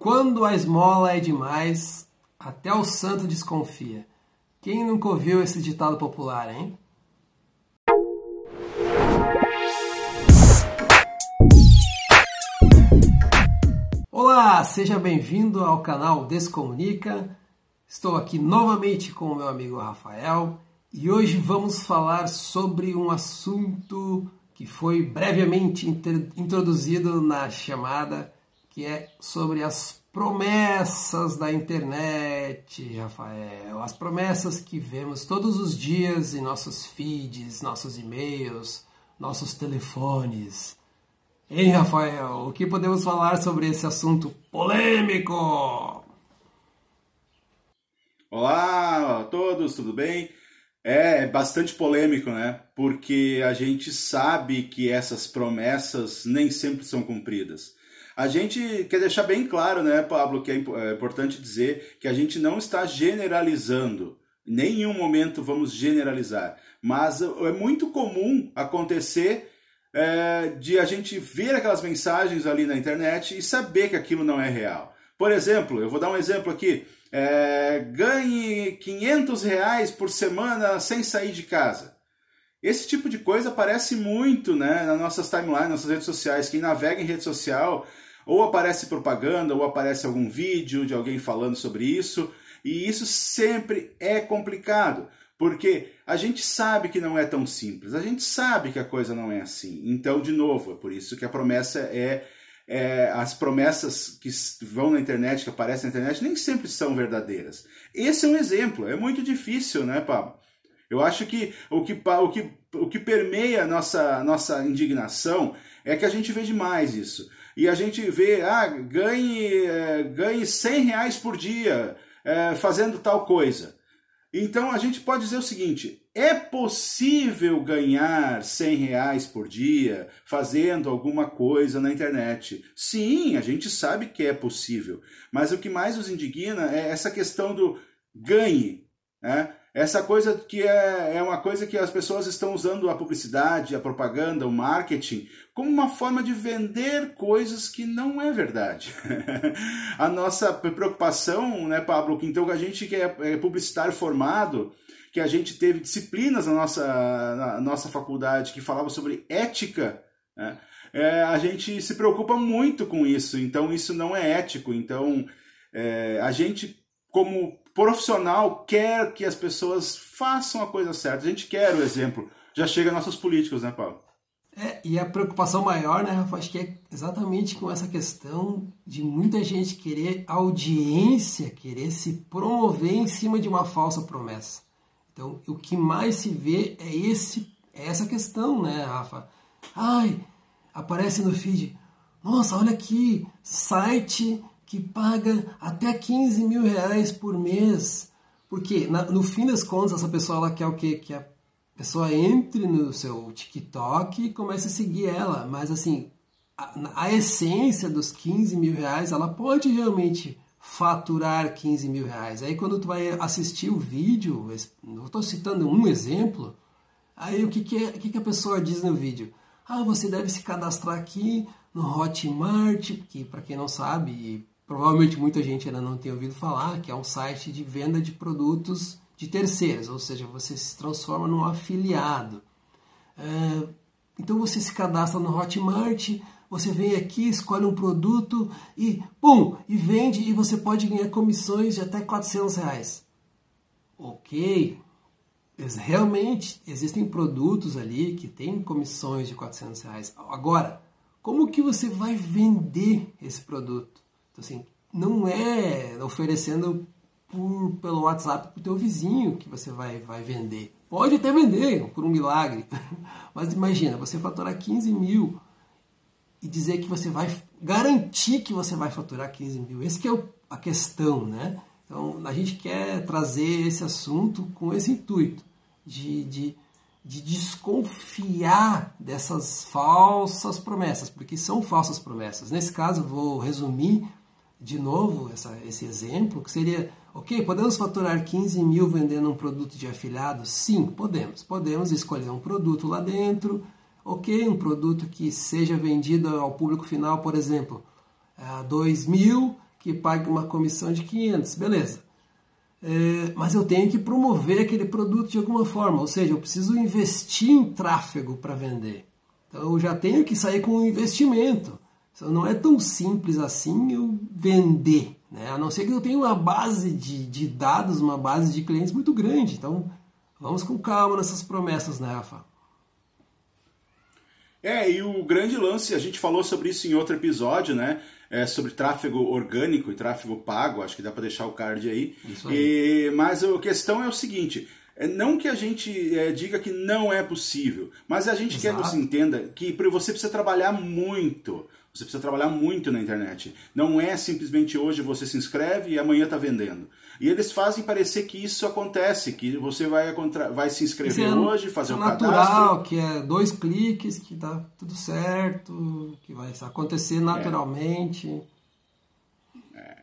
Quando a esmola é demais, até o santo desconfia. Quem nunca ouviu esse ditado popular, hein? Olá, seja bem-vindo ao canal Descomunica. Estou aqui novamente com o meu amigo Rafael e hoje vamos falar sobre um assunto que foi brevemente introduzido na chamada que é sobre as promessas da internet, Rafael. As promessas que vemos todos os dias em nossos feeds, nossos e-mails, nossos telefones. Hein, Rafael? O que podemos falar sobre esse assunto polêmico? Olá a todos, tudo bem? É bastante polêmico, né? Porque a gente sabe que essas promessas nem sempre são cumpridas. A gente quer deixar bem claro, né, Pablo, que é, é importante dizer que a gente não está generalizando. Em nenhum momento vamos generalizar. Mas é muito comum acontecer é, de a gente ver aquelas mensagens ali na internet e saber que aquilo não é real. Por exemplo, eu vou dar um exemplo aqui. É, ganhe 500 reais por semana sem sair de casa. Esse tipo de coisa aparece muito né, nas nossas timelines, nas nossas redes sociais. Quem navega em rede social ou aparece propaganda, ou aparece algum vídeo de alguém falando sobre isso, e isso sempre é complicado, porque a gente sabe que não é tão simples, a gente sabe que a coisa não é assim. Então, de novo, é por isso que a promessa é, é as promessas que vão na internet, que aparecem na internet, nem sempre são verdadeiras. Esse é um exemplo, é muito difícil, né, Pablo? Eu acho que o que, o que, o que permeia a nossa, nossa indignação é que a gente vê demais isso e a gente vê, ah, ganhe, é, ganhe 100 reais por dia é, fazendo tal coisa. Então a gente pode dizer o seguinte: é possível ganhar 100 reais por dia fazendo alguma coisa na internet? Sim, a gente sabe que é possível, mas o que mais nos indigna é essa questão do ganhe. Né? Essa coisa que é, é uma coisa que as pessoas estão usando a publicidade, a propaganda, o marketing, como uma forma de vender coisas que não é verdade. a nossa preocupação, né, Pablo, então a gente que é, é publicitário formado, que a gente teve disciplinas na nossa, na nossa faculdade que falavam sobre ética, né? é, a gente se preocupa muito com isso, então isso não é ético. Então é, a gente, como profissional quer que as pessoas façam a coisa certa. A gente quer o exemplo. Já chega nossos políticos, né, Paulo? É, e a preocupação maior, né, Rafa, acho que é exatamente com essa questão de muita gente querer audiência, querer se promover em cima de uma falsa promessa. Então, o que mais se vê é esse é essa questão, né, Rafa? Ai, aparece no feed, nossa, olha aqui, site que paga até 15 mil reais por mês. Porque na, no fim das contas essa pessoa ela quer o quê? Que a pessoa entre no seu TikTok e comece a seguir ela. Mas assim, a, a essência dos 15 mil reais, ela pode realmente faturar 15 mil reais. Aí quando tu vai assistir o vídeo, eu estou citando um exemplo, aí o que, que, é, que, que a pessoa diz no vídeo? Ah, você deve se cadastrar aqui no Hotmart, que para quem não sabe, provavelmente muita gente ainda não tem ouvido falar, que é um site de venda de produtos de terceiras, ou seja, você se transforma num afiliado. É, então você se cadastra no Hotmart, você vem aqui, escolhe um produto e pum, e vende e você pode ganhar comissões de até 400 reais. Ok, realmente existem produtos ali que têm comissões de 400 reais. Agora, como que você vai vender esse produto? Então, assim, não é oferecendo por, pelo WhatsApp para o teu vizinho que você vai, vai vender. Pode até vender, por um milagre. Mas imagina, você faturar 15 mil e dizer que você vai garantir que você vai faturar 15 mil. Essa é a questão, né? Então, a gente quer trazer esse assunto com esse intuito de, de, de desconfiar dessas falsas promessas, porque são falsas promessas. Nesse caso, vou resumir de novo essa, esse exemplo, que seria, ok, podemos faturar 15 mil vendendo um produto de afiliado? Sim, podemos. Podemos escolher um produto lá dentro, ok, um produto que seja vendido ao público final, por exemplo, a 2 mil que pague uma comissão de 500, beleza. É, mas eu tenho que promover aquele produto de alguma forma, ou seja, eu preciso investir em tráfego para vender. Então eu já tenho que sair com um investimento. Então, não é tão simples assim eu vender, né? a não ser que eu tenha uma base de, de dados, uma base de clientes muito grande. Então vamos com calma nessas promessas, né, Rafa? É, e o grande lance, a gente falou sobre isso em outro episódio, né? É, sobre tráfego orgânico e tráfego pago, acho que dá para deixar o card aí. Isso aí. E, mas a questão é o seguinte: é, não que a gente é, diga que não é possível, mas a gente Exato. quer que você entenda que você precisa trabalhar muito. Você precisa trabalhar muito na internet. Não é simplesmente hoje você se inscreve e amanhã está vendendo. E eles fazem parecer que isso acontece, que você vai, vai se inscrever é, hoje, fazer o um natural, cadastro. que é dois cliques, que dá tudo certo, que vai acontecer naturalmente. É.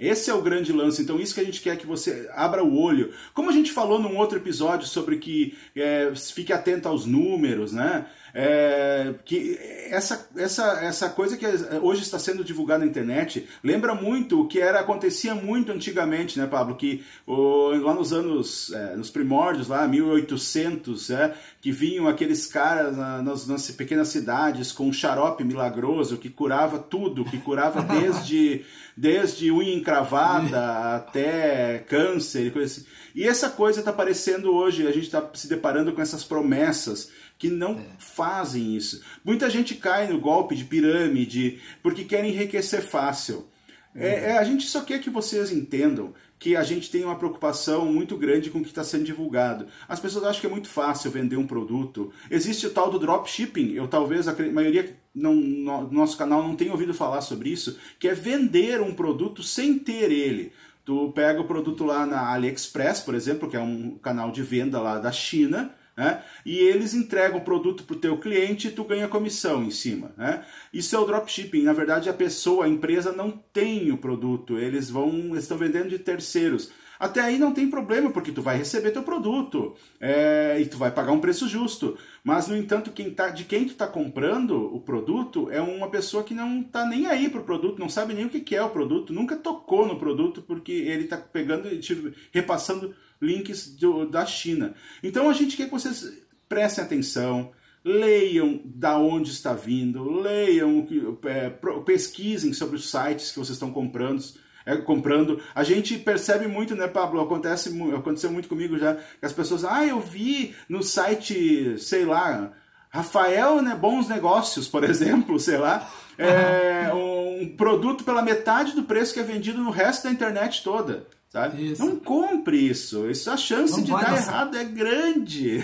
Esse é o grande lance. Então, isso que a gente quer que você abra o olho. Como a gente falou num outro episódio sobre que é, fique atento aos números, né? É, que essa, essa, essa coisa que hoje está sendo divulgada na internet lembra muito o que era acontecia muito antigamente, né, Pablo? Que o, lá nos anos, é, nos primórdios, lá 1800, é, que vinham aqueles caras nas, nas pequenas cidades com um xarope milagroso que curava tudo, que curava desde, desde unha encravada até câncer e coisa assim. E essa coisa está aparecendo hoje, a gente está se deparando com essas promessas que não é. fazem isso. Muita gente cai no golpe de pirâmide porque quer enriquecer fácil. É, é, a gente só quer que vocês entendam que a gente tem uma preocupação muito grande com o que está sendo divulgado. As pessoas acham que é muito fácil vender um produto. Existe o tal do dropshipping, eu talvez a maioria não, no nosso canal não tenha ouvido falar sobre isso, que é vender um produto sem ter ele. Tu pega o produto lá na AliExpress, por exemplo, que é um canal de venda lá da China, né? E eles entregam o produto para o teu cliente e tu ganha comissão em cima. Né? Isso é o dropshipping. Na verdade, a pessoa, a empresa não tem o produto, eles vão, estão vendendo de terceiros. Até aí não tem problema, porque tu vai receber teu produto é, e tu vai pagar um preço justo. Mas, no entanto, quem tá, de quem tu está comprando o produto é uma pessoa que não está nem aí para o produto, não sabe nem o que, que é o produto, nunca tocou no produto, porque ele está pegando e te repassando links do, da China. Então a gente quer que vocês prestem atenção, leiam da onde está vindo, leiam, é, pesquisem sobre os sites que vocês estão comprando. É, comprando. A gente percebe muito, né, Pablo? Acontece, aconteceu muito comigo já, que as pessoas, ah, eu vi no site, sei lá, Rafael, né, Bons Negócios, por exemplo, sei lá, é, um produto pela metade do preço que é vendido no resto da internet toda. Sabe? Isso. Não compre isso. isso a chance não de dar errado é grande.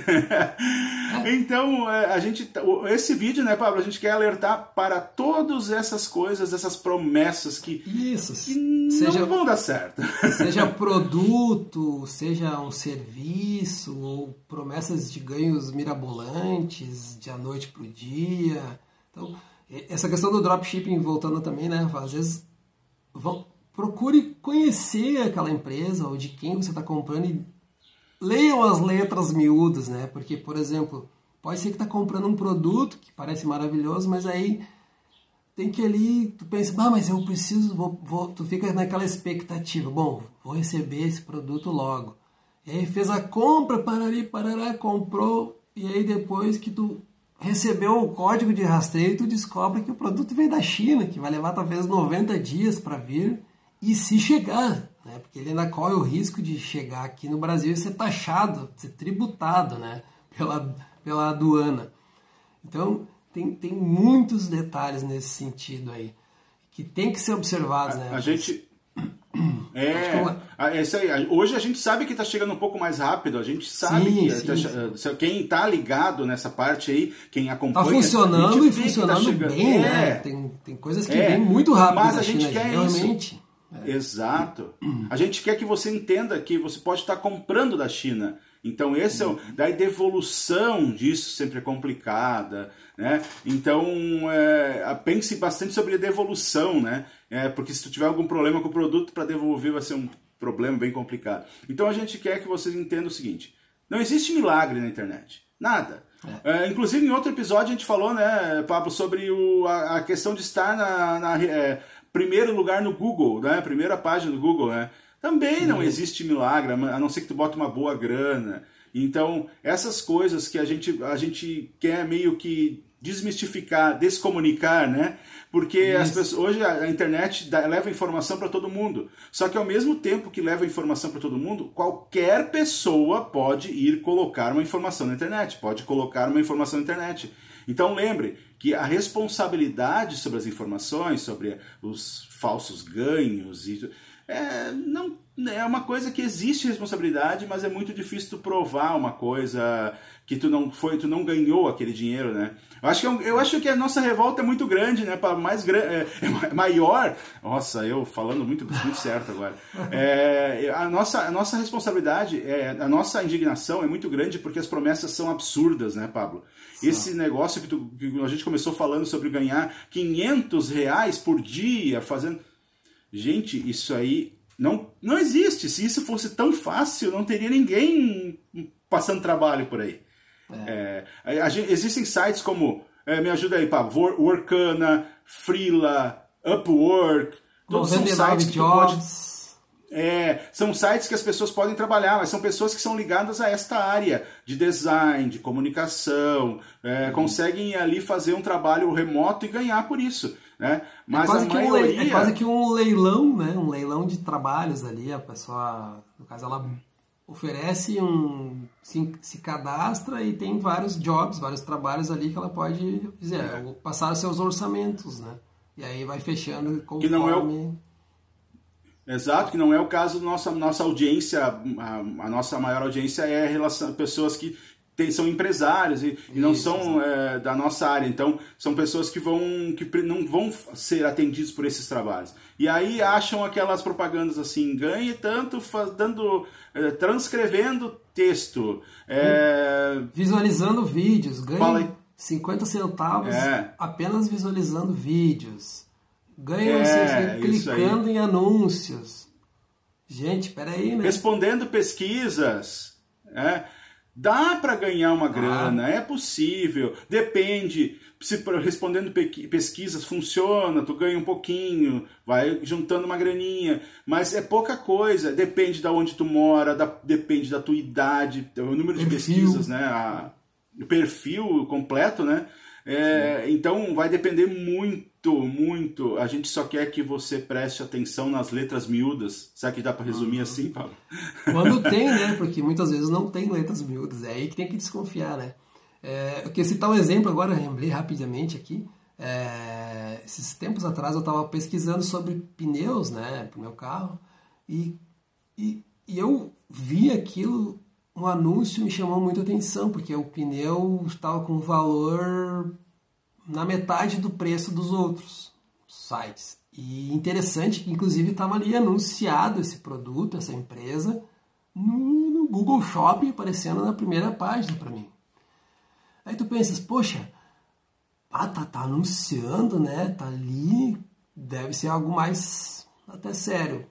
então, é, a gente, esse vídeo, né, Pablo, a gente quer alertar para todas essas coisas, essas promessas que, isso. que seja, não vão dar certo. Seja produto, seja um serviço, ou promessas de ganhos mirabolantes de a noite para o dia. Então, essa questão do dropshipping, voltando também, né, às vezes vão procure conhecer aquela empresa ou de quem você está comprando e leiam as letras miúdas, né? Porque, por exemplo, pode ser que está comprando um produto que parece maravilhoso, mas aí tem que ali, tu pensa, ah, mas eu preciso, vou, vou, tu fica naquela expectativa, bom, vou receber esse produto logo. E aí fez a compra, parari, parará, comprou, e aí depois que tu recebeu o código de rastreio, tu descobre que o produto vem da China, que vai levar talvez 90 dias para vir, e se chegar, né? porque ele ainda corre o risco de chegar aqui no Brasil e ser taxado, ser tributado né? pela, pela aduana. Então, tem, tem muitos detalhes nesse sentido aí, que tem que ser observados. Né? A, a gente... É, é isso aí. Hoje a gente sabe que está chegando um pouco mais rápido. A gente sabe sim, que sim, sim. quem está ligado nessa parte aí, quem acompanha. Está funcionando e tá funcionando tá bem, né? é. né? Tem, tem coisas que é. vêm muito rápido. Mas a gente China, quer realmente. Isso. É. Exato. A gente quer que você entenda que você pode estar comprando da China. Então, esse é o, daí devolução disso sempre é complicada, né? Então, é, pense bastante sobre a devolução, né? É, porque se tu tiver algum problema com o produto para devolver vai ser um problema bem complicado. Então, a gente quer que vocês entendam o seguinte: não existe milagre na internet, nada. É. É, inclusive, em outro episódio a gente falou, né, Pablo, sobre o, a, a questão de estar na, na é, primeiro lugar no Google, né? Primeira página do Google, né? Também Sim. não existe milagre, a não ser que tu bota uma boa grana. Então, essas coisas que a gente, a gente quer meio que desmistificar, descomunicar, né? Porque pessoas, hoje a internet dá, leva informação para todo mundo. Só que ao mesmo tempo que leva informação para todo mundo, qualquer pessoa pode ir colocar uma informação na internet, pode colocar uma informação na internet. Então lembre que a responsabilidade sobre as informações, sobre os falsos ganhos e é, não, é uma coisa que existe responsabilidade, mas é muito difícil tu provar uma coisa que tu não foi, tu não ganhou aquele dinheiro, né? Eu acho que, é eu acho que a nossa revolta é muito grande, né? Para mais é, é, maior. Nossa, eu falando muito, muito certo agora. É, a nossa, a nossa responsabilidade, é, a nossa indignação é muito grande porque as promessas são absurdas, né, Pablo? Esse negócio que, tu, que a gente começou falando sobre ganhar 500 reais por dia fazendo Gente, isso aí não, não existe. Se isso fosse tão fácil, não teria ninguém passando trabalho por aí. É. É, a, a, existem sites como, é, me ajuda aí, Pablo, Workana, Freela, Upwork, todos são sites que jobs. É, são sites que as pessoas podem trabalhar, mas são pessoas que são ligadas a esta área de design, de comunicação, é, uhum. conseguem ali fazer um trabalho remoto e ganhar por isso. Né? Mas é quase, que maioria... um, é quase que um leilão, né? um leilão de trabalhos ali. A pessoa, no caso, ela oferece um. Se, se cadastra e tem vários jobs, vários trabalhos ali que ela pode dizer, é. passar os seus orçamentos, né? E aí vai fechando conforme. Que não é o... Exato, que não é o caso da nossa, nossa audiência, a, a nossa maior audiência é relação pessoas que tem, são empresários e, e não são é, da nossa área. Então, são pessoas que vão que não vão ser atendidos por esses trabalhos. E aí acham aquelas propagandas assim, ganhe tanto dando, é, transcrevendo texto. É... Visualizando vídeos, ganhe 50 centavos é. apenas visualizando vídeos. Ganha é, clicando em anúncios. Gente, peraí, né? Respondendo pesquisas. É. Dá para ganhar uma grana, ah. é possível. Depende. Se respondendo pesquisas funciona, tu ganha um pouquinho, vai juntando uma graninha, mas é pouca coisa. Depende da de onde tu mora, da, depende da tua idade, o número de perfil. pesquisas, né? A, o perfil completo, né? É, então vai depender muito, muito. A gente só quer que você preste atenção nas letras miúdas. Será que dá para resumir uhum. assim, Paulo? Quando tem, né? Porque muitas vezes não tem letras miúdas. É aí que tem que desconfiar, né? É, eu queria citar um exemplo agora, lembrei rapidamente aqui. É, esses tempos atrás eu estava pesquisando sobre pneus, né, para o meu carro, e, e, e eu vi aquilo um anúncio me chamou muita atenção, porque o pneu estava com valor na metade do preço dos outros sites. E interessante que, inclusive, estava ali anunciado esse produto, essa empresa, no, no Google Shopping, aparecendo na primeira página para mim. Aí tu pensas, poxa, ah, tá, tá anunciando, né? Tá ali, deve ser algo mais até sério.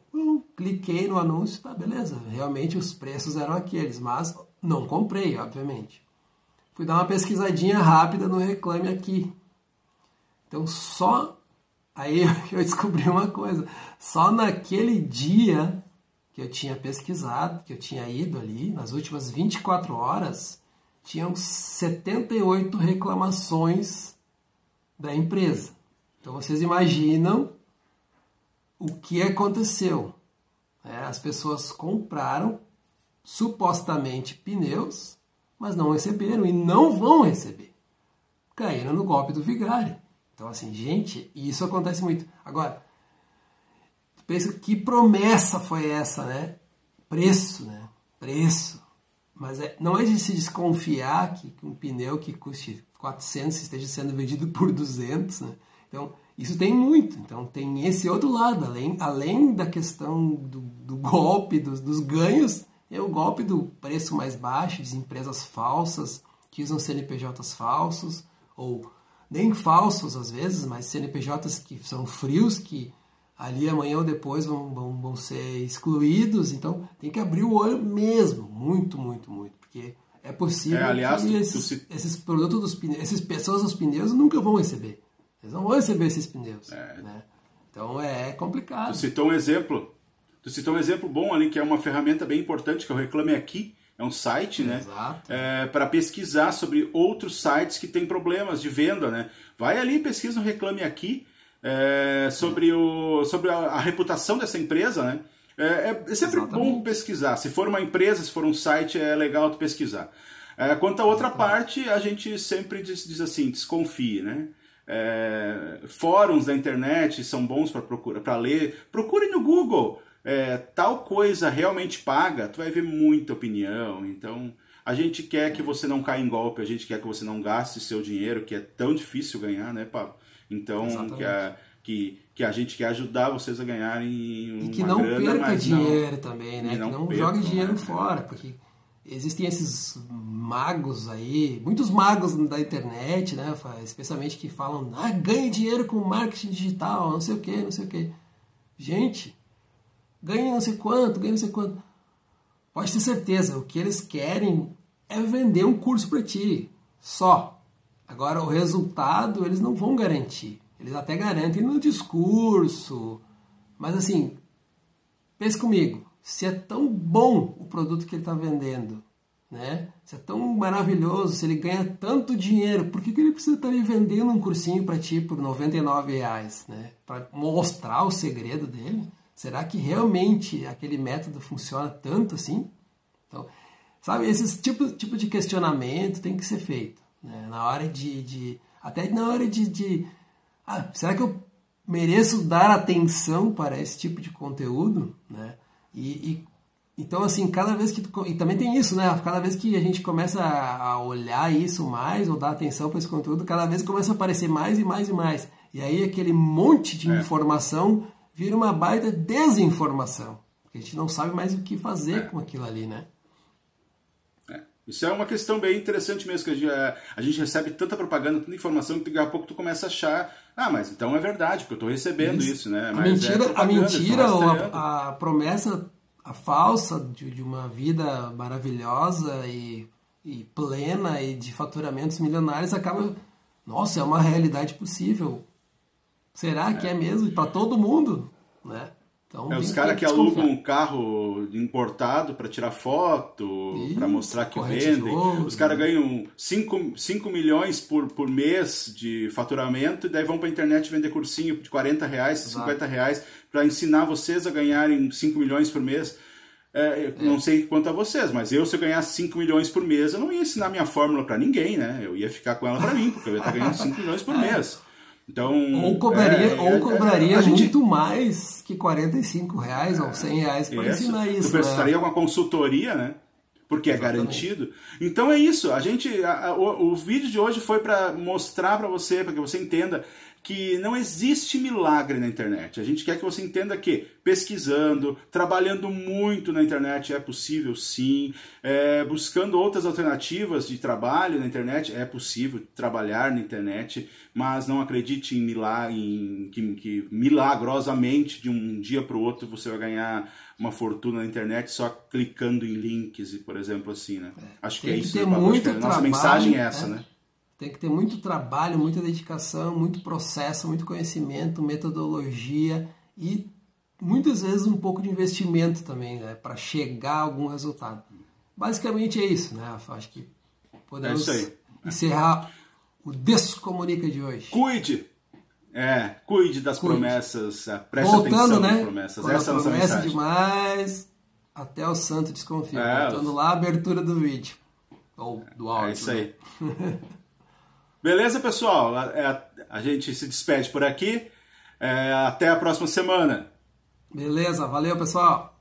Cliquei no anúncio, tá, beleza. Realmente os preços eram aqueles, mas não comprei, obviamente. Fui dar uma pesquisadinha rápida no Reclame Aqui. Então só aí eu descobri uma coisa. Só naquele dia que eu tinha pesquisado, que eu tinha ido ali, nas últimas 24 horas, tinham 78 reclamações da empresa. Então vocês imaginam o que aconteceu? É, as pessoas compraram supostamente pneus, mas não receberam e não vão receber. Caíram no golpe do vigário. Então, assim, gente, isso acontece muito. Agora, pensa que promessa foi essa, né? Preço, né? Preço. Mas é, não é de se desconfiar que um pneu que custe 400 esteja sendo vendido por 200, né? Então, isso tem muito. Então tem esse outro lado, além, além da questão do, do golpe, dos, dos ganhos, é o golpe do preço mais baixo, de empresas falsas que usam CNPJs falsos, ou nem falsos às vezes, mas CNPJs que são frios, que ali amanhã ou depois vão, vão, vão ser excluídos. Então tem que abrir o olho mesmo, muito, muito, muito, porque é possível é, aliás, que esses, esses produtos dos pneus, essas pessoas dos pneus nunca vão receber. Eles não vão receber esses pneus. É. Né? Então é complicado. Tu citou um exemplo. Tu citou um exemplo bom ali, que é uma ferramenta bem importante, que é o Reclame Aqui. É um site, né? Exato. É, para pesquisar sobre outros sites que têm problemas de venda, né? Vai ali, pesquisa no Reclame Aqui é, sobre, o, sobre a, a, reputação dessa empresa, né? É, é, é sempre Exatamente. bom pesquisar. Se for uma empresa, se for um site, é legal tu pesquisar. É, quanto à outra Exatamente. parte, a gente sempre diz, diz assim, desconfie, né? É, fóruns da internet são bons para procura, para ler. Procure no Google. É, tal coisa realmente paga, tu vai ver muita opinião. Então, a gente quer que você não caia em golpe, a gente quer que você não gaste seu dinheiro, que é tão difícil ganhar, né, Pablo? Então, que a, que, que a gente quer ajudar vocês a ganharem uma E que não grana, perca dinheiro não, também, né? Que não, não perca, jogue dinheiro né? fora, porque existem esses magos aí, muitos magos da internet, né? Especialmente que falam, ah, ganhe dinheiro com marketing digital, não sei o que, não sei o que. Gente, ganhe não sei quanto, ganhe não sei quanto. Pode ter certeza, o que eles querem é vender um curso para ti, só. Agora, o resultado eles não vão garantir. Eles até garantem no discurso, mas assim, pense comigo, se é tão bom o produto que ele está vendendo, né? Se é tão maravilhoso, se ele ganha tanto dinheiro, por que, que ele precisa estar tá vendendo um cursinho para ti por 99 reais, né? Para mostrar o segredo dele? Será que realmente aquele método funciona tanto assim? Então, sabe, esse tipo, tipo de questionamento tem que ser feito. Né? Na hora de, de. Até na hora de. de ah, será que eu mereço dar atenção para esse tipo de conteúdo? Né? E, e, então, assim, cada vez que. Tu, e também tem isso, né? Cada vez que a gente começa a olhar isso mais, ou dar atenção para esse conteúdo, cada vez começa a aparecer mais e mais e mais. E aí aquele monte de é. informação vira uma baita desinformação. Porque a gente não sabe mais o que fazer é. com aquilo ali, né? É. Isso é uma questão bem interessante mesmo, que a gente, é, a gente, recebe tanta propaganda, tanta informação, que daqui a pouco tu começa a achar, ah, mas então é verdade, porque eu estou recebendo isso, isso né? A mas mentira, é a, mentira ou a, a, promessa a falsa de, de uma vida maravilhosa e, e plena e de faturamentos milionários acaba, nossa, é uma realidade possível. Será que é, é mesmo para todo mundo, né? Então, é, os caras que alugam um carro importado para tirar foto, para mostrar que vendem. os caras né? ganham 5, 5 milhões por, por mês de faturamento e daí vão para a internet vender cursinho de 40 reais, Exato. 50 reais para ensinar vocês a ganharem 5 milhões por mês. É, é. Não sei quanto a vocês, mas eu, se eu ganhasse 5 milhões por mês, eu não ia ensinar minha fórmula para ninguém, né? Eu ia ficar com ela para mim, porque eu ia estar ganhando 5 milhões por mês. Então, ou cobraria, é, ou cobraria muito gente... mais que 45 reais ou 100 reais para ensinar isso. Tu precisaria né? uma consultoria, né? Porque é Exatamente. garantido. Então é isso. A gente, a, a, o, o vídeo de hoje foi para mostrar para você, para que você entenda que não existe milagre na internet. A gente quer que você entenda que pesquisando, trabalhando muito na internet é possível sim, é, buscando outras alternativas de trabalho na internet é possível trabalhar na internet, mas não acredite em, milagre, em que, que milagrosamente de um dia para o outro você vai ganhar uma fortuna na internet só clicando em links, por exemplo, assim, né? É, Acho que é isso. Ter muito a nossa mensagem é essa, né? né? Tem que ter muito trabalho, muita dedicação, muito processo, muito conhecimento, metodologia e muitas vezes um pouco de investimento também, né, para chegar a algum resultado. Basicamente é isso, né? Acho que podemos é encerrar o Descomunica de hoje. Cuide! É, cuide das cuide. promessas, é, preste Voltando, atenção né? nas promessas. Quando Essa a promessa é demais, até o santo desconfia. É, Voltando lá, a abertura do vídeo. Ou do áudio. É isso aí. Né? Beleza, pessoal? A, a, a gente se despede por aqui. É, até a próxima semana. Beleza, valeu, pessoal.